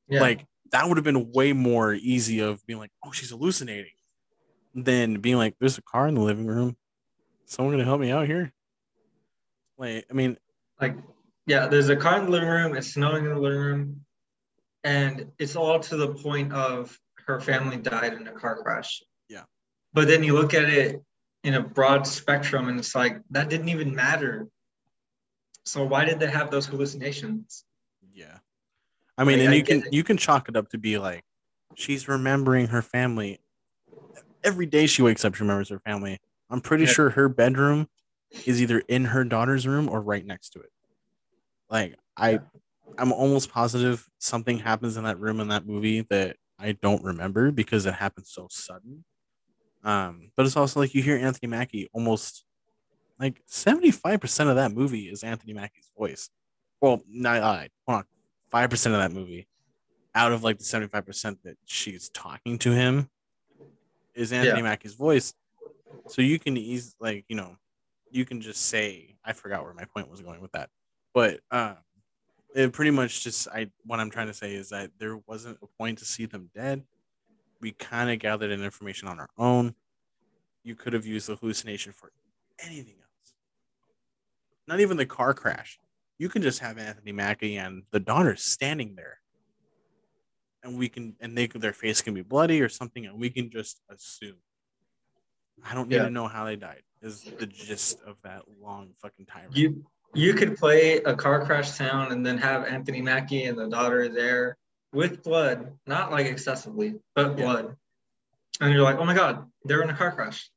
Yeah. Like that would have been way more easy of being like, oh, she's hallucinating, than being like, there's a car in the living room. Someone gonna help me out here? Like, I mean, like yeah there's a car in the living room it's snowing in the living room and it's all to the point of her family died in a car crash Yeah. but then you look at it in a broad spectrum and it's like that didn't even matter so why did they have those hallucinations Yeah. I mean, Like, and I you can it. you can chalk it up to be like she's remembering her family. Every day she wakes up, she remembers her family. I'm pretty Yeah. sure her bedroom is either in her daughter's room or right next to it. Like I I'm almost positive something happens in that room in that movie that I don't remember because it happened so sudden. Um, but it's also like you hear Anthony Mackie almost like 75% of that movie is Anthony Mackie's voice. Well, not I. Hold on. Five percent of that movie, out of like the seventy-five percent that she's talking to him, is Anthony Yeah. Mackie's voice. So you can ease like you know, you can just say I forgot where my point was going with that, but um, it pretty much just I what I'm trying to say is that there wasn't a point to see them dead. We kind of gathered an information on our own. You could have used the hallucination for anything else. Not even the car crash you can just have Anthony Mackie and the daughter standing there, and we can and they their face can be bloody or something, and we can just assume. I don't need Yeah. to know how they died. Is the gist of that long fucking tirade? you you could play a car crash sound and then have anthony mackie and the daughter there with blood not like excessively but Yeah. blood and you're like oh my god they're in a car crash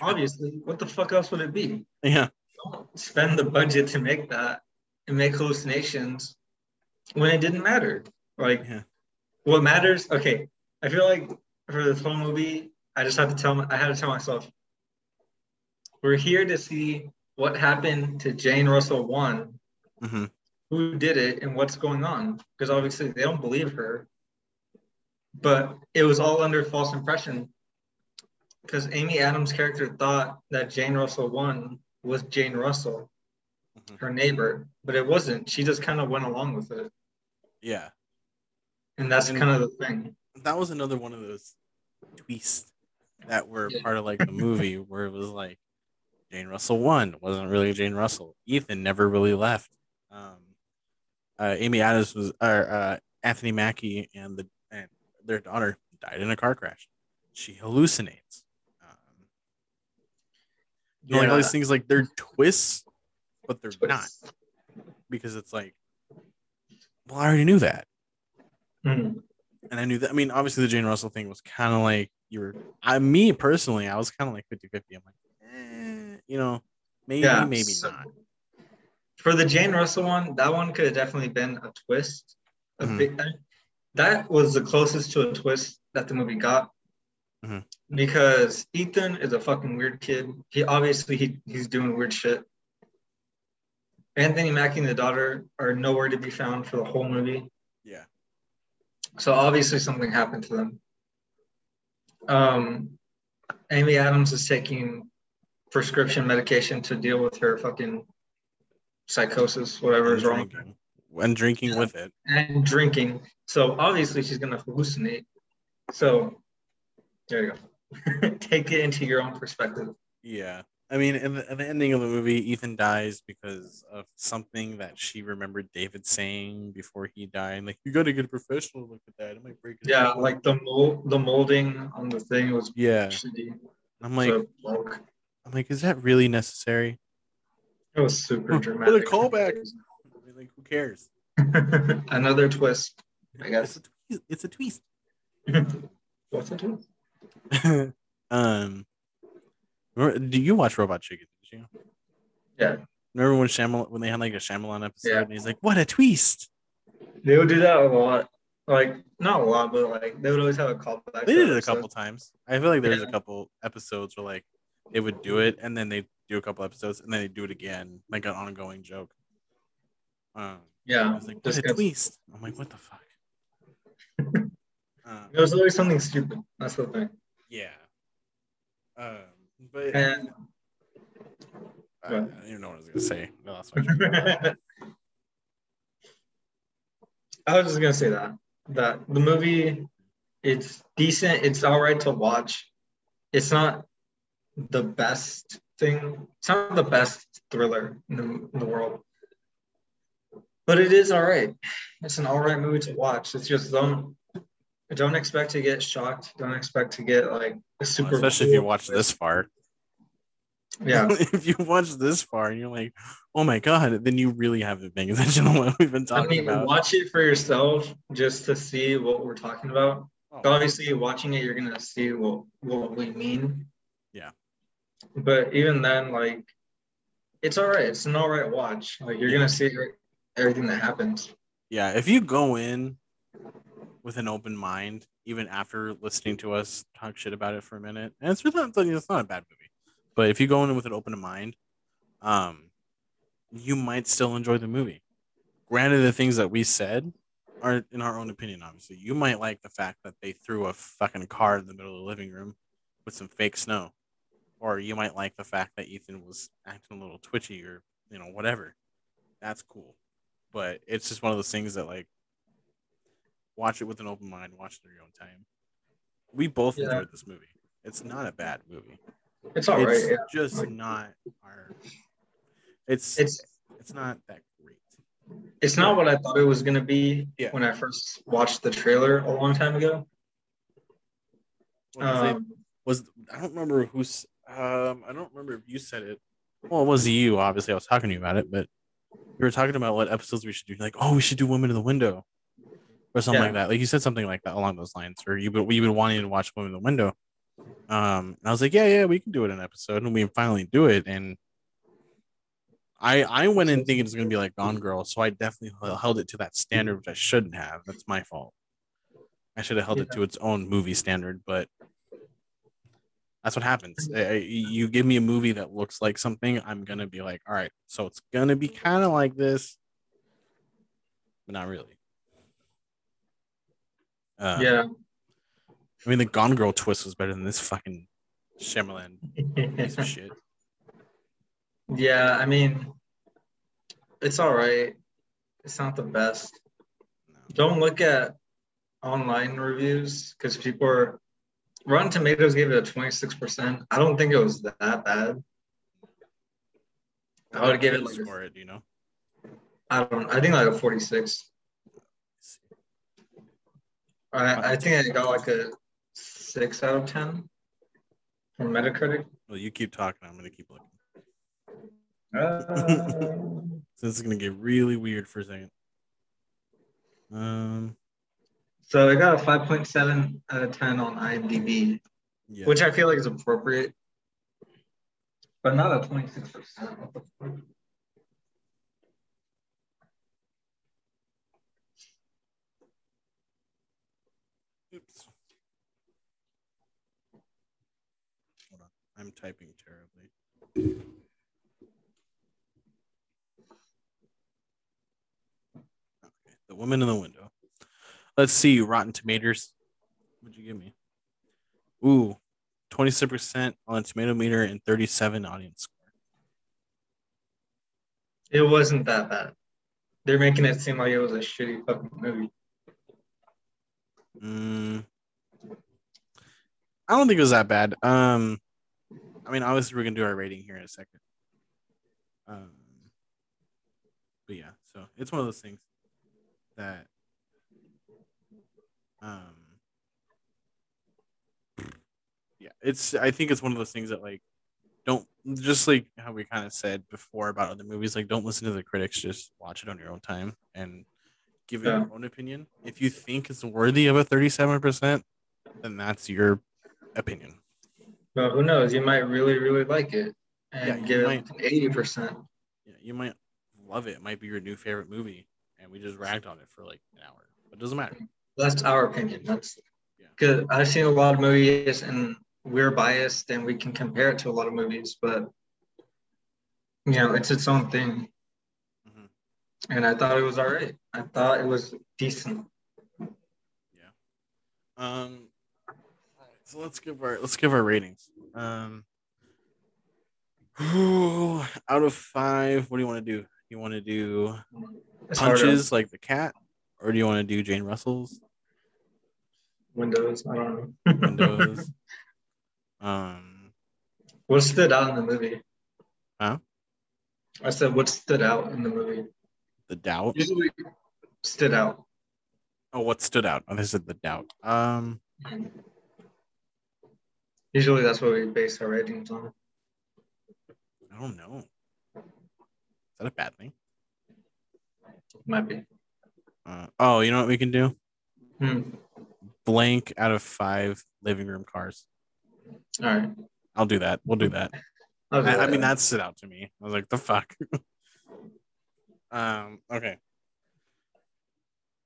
obviously what the fuck else would it be yeah, don't spend the budget to make that and make hallucinations when it didn't matter. Like, Yeah. what matters? Okay, I feel like for this whole movie, I just have to tell. I had to tell myself, we're here to see what happened to Jane Russell one, hmm who did it, and what's going on. Because obviously they don't believe her, but it was all under false impression. Because Amy Adams' character thought that Jane Russell one was Jane Russell Mhm. her neighbor, but it wasn't. She just kind of went along with it. yeah. And that's And- kind of the thing. That was another one of those twists that were Yeah. part of like the movie where it was like Jane Russell one wasn't really Jane Russell. Ethan never really left. Um, uh, Amy Adams was or uh, Anthony Mackie and the and their daughter died in a car crash. She hallucinates. Um, you know, like all these things like they're twists, but they're not because it's like, well, I already knew that, Mhm. and I knew that. I mean, obviously the Jane Russell thing was kind of like you were. I me personally, I was kind of like 50-50. I'm like, eh, you know, maybe, Yeah, maybe so- not. For the Jane Russell one, that one could have definitely been a twist. A Mhm. big, that was the closest to a twist that the movie got. Mhm. Because Ethan is a fucking weird kid. He obviously he, he's doing weird shit. Anthony Mackie and the daughter are nowhere to be found for the whole movie. Yeah, So obviously something happened to them. Um, Amy Adams is taking prescription medication to deal with her fucking psychosis, whatever and is wrong, drinking, and drinking with it. and drinking. So obviously she's gonna hallucinate. So there you go. Take it into your own perspective. Yeah. I mean, in the, in the ending of the movie, Ethan dies because of something that she remembered David saying before he died. Like, you got to get a professional look at that. It might break it. Yeah, like the mold, the molding on the thing was yeah. shitty. I'm like, so, like, I'm like, is that really necessary? it was super What a callback. I mean, like, who cares? Another twist, I It's guess. a twist. It's a twist. What's it? twist? um, do you watch Robot Chicken? Did you? Yeah, Remember when Shyamalan when they had like a Shyamalan episode Yeah. and he's like, "What a twist!" they would do that a lot. Like not a lot, but like they would always have a callback. They did it a couple times. I feel like there's Yeah. a couple episodes where like they would do it and then they do a couple episodes and then they do it again, like an ongoing joke. Um, I Yeah, was like, "What a twist!" I'm like, "What the fuck?" um, was always something stupid. That's the thing. yeah. Um, but And I, I don't even know what I was gonna say. No, that's my I was just gonna say that that the movie, it's decent. It's all right to watch. It's not the best thing. It's not the best thriller in the, in the world, but it is all right. It's an all right movie to watch. It's just don't don't expect to get shocked. Don't expect to get like a super. especially if you watch this far. Yeah. if you watch this far and you're like, "Oh my god," then you really haven't been attention to what we've been talking I mean, about. watch it for yourself just to see what we're talking about. Oh, Obviously, watching it, you're gonna see what what we mean. Yeah. But even then, like, it's all right. It's an all right watch. Like, you're gonna see everything that happens. yeah, if you go in with an open mind, even after listening to us talk shit about it for a minute, and it's really not, it's not a bad movie, but if you go in with an open mind, um, you might still enjoy the movie. Granted, the things that we said are in our own opinion. Obviously, you might like the fact that they threw a fucking car in the middle of the living room with some fake snow, or you might like the fact that Ethan was acting a little twitchy or you know whatever. That's cool, but it's just one of those things that like watch it with an open mind, watch it at your own time. We both Yeah. enjoyed this movie. It's not a bad movie. It's all right. it's Yeah. just not our. It's it's It's not that great. it's not what I thought it was gonna be Yeah. when I first watched the trailer a long time ago. What was it? Um, was I don't remember who's um I don't remember if you said it. Well, it was you. Obviously, I was talking to you about it, but we were talking about what episodes we should do. Like, oh, we should do Women in the Window, or something Yeah. like that. Like you said something like that along those lines, or you we've been wanting to watch Women in the Window. Um, and I was like, yeah, yeah, we can do it in an episode, and we finally do it. And I I went in thinking it's gonna be like Gone Girl, so I definitely held it to that standard, which I shouldn't have. That's my fault. I should have held it to its own movie standard, but that's what happens. Mm-hmm. Eh, eh, I- I- You give me a movie that looks like something, I'm gonna be like, all right, so it's gonna be kind of like this, but not really. Uh, yeah. I mean, the Gone Girl twist was better than this fucking Shyamalan piece of shit. Yeah, I mean, it's all right. It's not the best. Don't look at online reviews because people are. Rotten Tomatoes gave it a 26%. I don't think it was that bad. I would give it like, a- score it, you know. I don't, I think like a 46. I, I think I got like a 6 out of 10 from Metacritic. Well, you keep talking. I'm gonna keep looking. Uh, So this is gonna get really weird for a second. Um, so I got a 5.7 out uh, of 10 on IMDb. yeah. which I feel like is appropriate, but not a 26%. What the fuck? Oops. Hold on. I'm typing terribly. Okay. The woman in the window. Let's see. Rotten Tomatoes. What'd you give me? Ooh, 26% on tomato meter and 37 audience score. It wasn't that bad. They're making it seem like it was a shitty fucking movie. Mm, I don't think it was that bad. Um, I mean, obviously we're gonna do our rating here in a second. Um, but yeah, so it's one of those things that, um, yeah, it's. I think it's one of those things that like don't just like how we kind of said before about other movies. Like, don't listen to the critics. Just watch it on your own time and give it Yeah. your own opinion. If you think it's worthy of a 37%, then that's your opinion. But who knows? You might really, really like it and Yeah, give might. it an eighty percent. Yeah, you might love it. It might be your new favorite movie, and we just ragged on it for like an hour. But it doesn't matter. That's our opinion. That's Yeah. because I've seen a lot of movies and we're biased and we can compare it to a lot of movies, but you know, it's its own thing. Mhm. And I thought it was all right. I thought it was decent. Yeah. Um, so let's give our let's give our ratings. Um, out of five, what do you want to do? You want to do punches like the cat, or do you want to do Jane Russell's Windows. I don't know. windows? um, what stood out in the movie? Huh? I said what stood out in the movie. the doubt. Usually stood out. Oh, what stood out? Oh, this is the doubt. Um, Usually that's what we base our ratings on. I don't know. Is that a bad thing? Might be. Uh, oh, you know what we can do? Hmm. Blank out of five living room cars. All right. I'll do that. We'll do that. Do I, I mean, that. stood out to me. I was like, the fuck. um. Okay.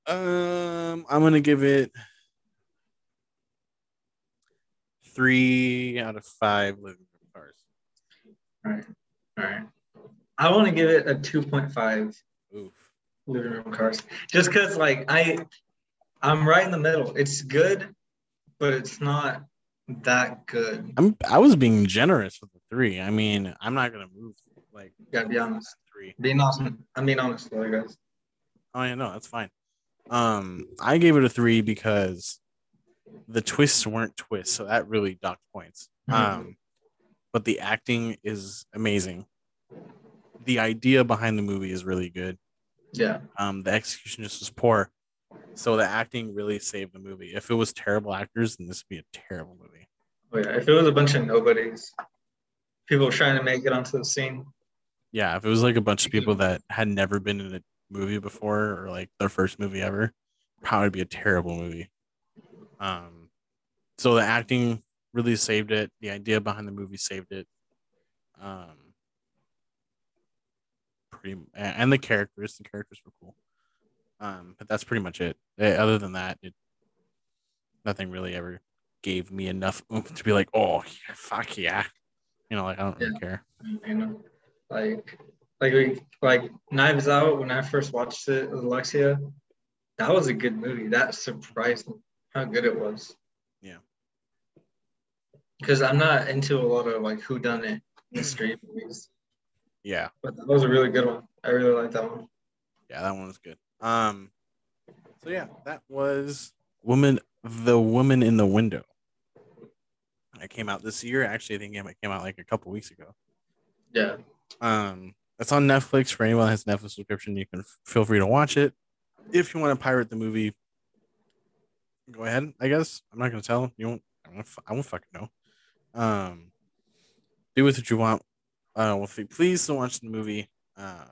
Um. I'm gonna give it three out of five living room cars. All right. All right. I want to give it a 2.5 Oof. living room cars. Just because like I I'm right in the middle. It's good, but it's not that good. I'm. I was being generous with the three. I mean, I'm not gonna move like Gotta be honest. three. Being awesome. I'm being honest you guys. Oh yeah, no, that's fine. Um, I gave it a three because the twists weren't twists, so that really docked points. Mhm. Um, but the acting is amazing. The idea behind the movie is really good. Yeah. Um, the execution just was poor, so the acting really saved the movie. If it was terrible actors, then this would be a terrible movie. Oh yeah. If it was a bunch of nobodies, people trying to make it onto the scene. Yeah, if it was like a bunch of people that had never been in a movie before or like their first movie ever, probably be a terrible movie. Um, so the acting really saved it. The idea behind the movie saved it. Um, pretty and the characters, the characters were cool. Um, but that's pretty much it. Eh, Other than that, it nothing really ever gave me enough oomph to be like, oh, yeah, fuck yeah. You know, like I don't really care. You know, like like we like Knives Out when I first watched it with Alexia. That was a good movie. That surprised me how good it was. Yeah. Because I'm not into a lot of like who done it mystery movies, Yeah. but that was a really good one. I really like that one. Yeah, that one was good. Um, so yeah, that was woman, the woman in the window. It came out this year. Actually, I think it came out like a couple weeks ago. Yeah. Um, it's on Netflix. For anyone that has a Netflix subscription, you can f- feel free to watch it. If you want to pirate the movie, go ahead. I guess I'm not gonna tell you. Won't. I won't. f- I won't fucking know. Um, do with what you want. Uh, well, f- please don't watch the movie. Uh,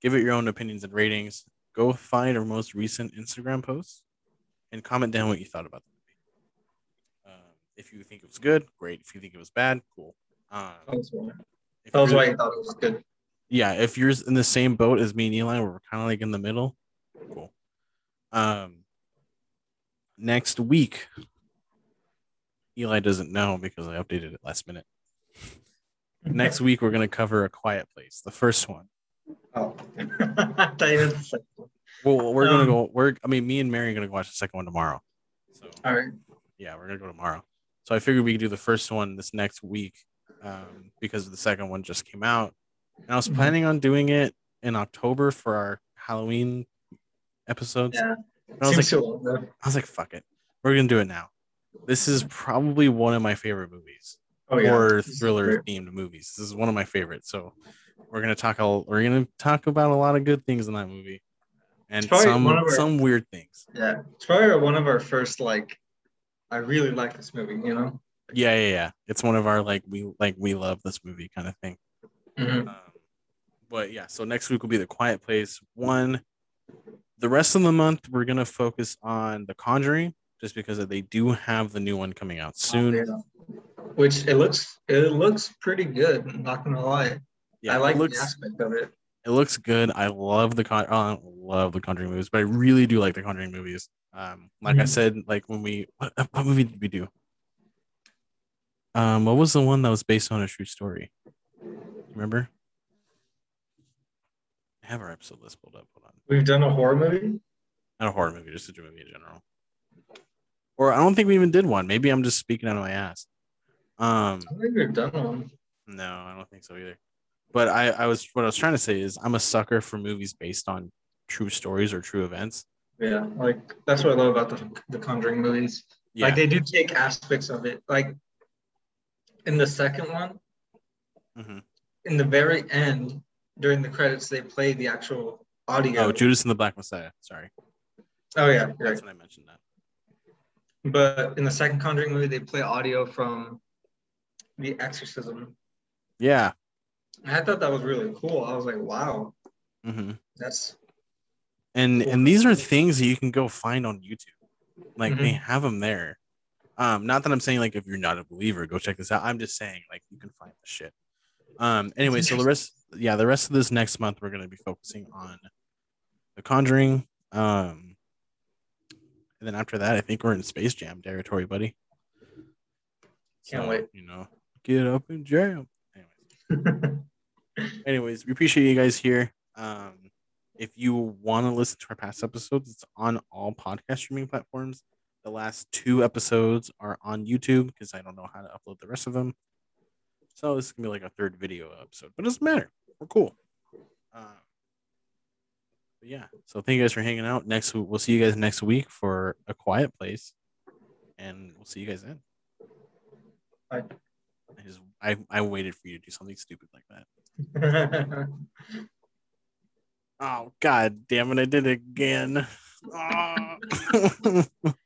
give it your own opinions and ratings. Go find our most recent Instagram posts and comment down what you thought about the movie. Um, if you think it was good, great. If you think it was bad, cool. Um, That was why. if you're- why you thought it was good. yeah, if you're in the same boat as me and Eli, where we're kind of like in the middle, cool. Um, next week, Eli doesn't know because I updated it last minute. Next week, we're gonna cover a quiet place, the first one. Oh. I thought you meant the second one. Well, we're gonna Um, go. We're, I mean, me and Mary are gonna go watch the second one tomorrow. So All right. yeah, we're gonna go tomorrow. So I figured we could do the first one this next week, um, because the second one just came out, and I was Mhm. planning on doing it in October for our Halloween episodes. Yeah. And I was Seems like, so long. I was like, fuck it, we're gonna do it now. This is probably one of my favorite movies, Oh, yeah. is thriller themed movies. This is one of my favorites. So we're gonna talk. A, we're gonna talk about a lot of good things in that movie, and some one of our- some weird things. Yeah. It's probably one of our first, like, I really like this movie, you know? Yeah, yeah, yeah. It's one of our like we like we love this movie kind of thing. Mhm. Um, but yeah, so next week will be the Quiet Place one. the rest of the month we're gonna focus on The Conjuring, just because they do have the new one coming out soon. Yeah. Which it looks it looks pretty good. I'm not gonna lie. I like looks the aspect of it. it looks good. I love the con. I love the Conjuring movies, but I really do like the Conjuring movies. Um, like I Mhm. said, like when we what, what movie did we do? Um, what was the one that was based on a true story? Remember? I have our episode list pulled up. Hold on. We've done a horror movie. Not a horror movie, just a movie in general. Or I don't think we even did one. Maybe I'm just speaking out of my ass. Um, I think we've done one. no, I don't think so either. But I, I was what I was trying to say is I'm a sucker for movies based on true stories or true events. Yeah, like that's what I love about the the Conjuring movies. Yeah, Like they do take aspects of it. Like in the second one, Mhm. in the very end, during the credits, they play the actual audio. Oh, Judas and the Black Messiah. Sorry, Oh yeah, right. that's when I mentioned that. But in the second Conjuring movie, they play audio from the exorcism. Yeah. I thought that was really cool. I was like, wow, hmm that's And Cool. and these are things that you can go find on YouTube. Like they Mhm. have them there. Um, not that I'm saying like if you're not a believer, go check this out. I'm just saying like you can find the shit. Um, anyway, so the rest, yeah, the rest of this next month we're gonna be focusing on the Conjuring. Um, and then after that, I think we're in Space Jam territory, buddy. Can't wait. You know, get up and jam. Anyways. anyways, we appreciate you guys here. Um, if you want to listen to our past episodes, it's on all podcast streaming platforms. The last two episodes are on YouTube because I don't know how to upload the rest of them. So this is gonna be like a third video episode, but it doesn't matter. We're cool. Uh, but yeah, so thank you guys for hanging out. Next, we'll see you guys next week for a quiet place, and we'll see you guys then. Bye. I just I, I waited for you to do something stupid like that. Oh god damn it, I did it again. Ah.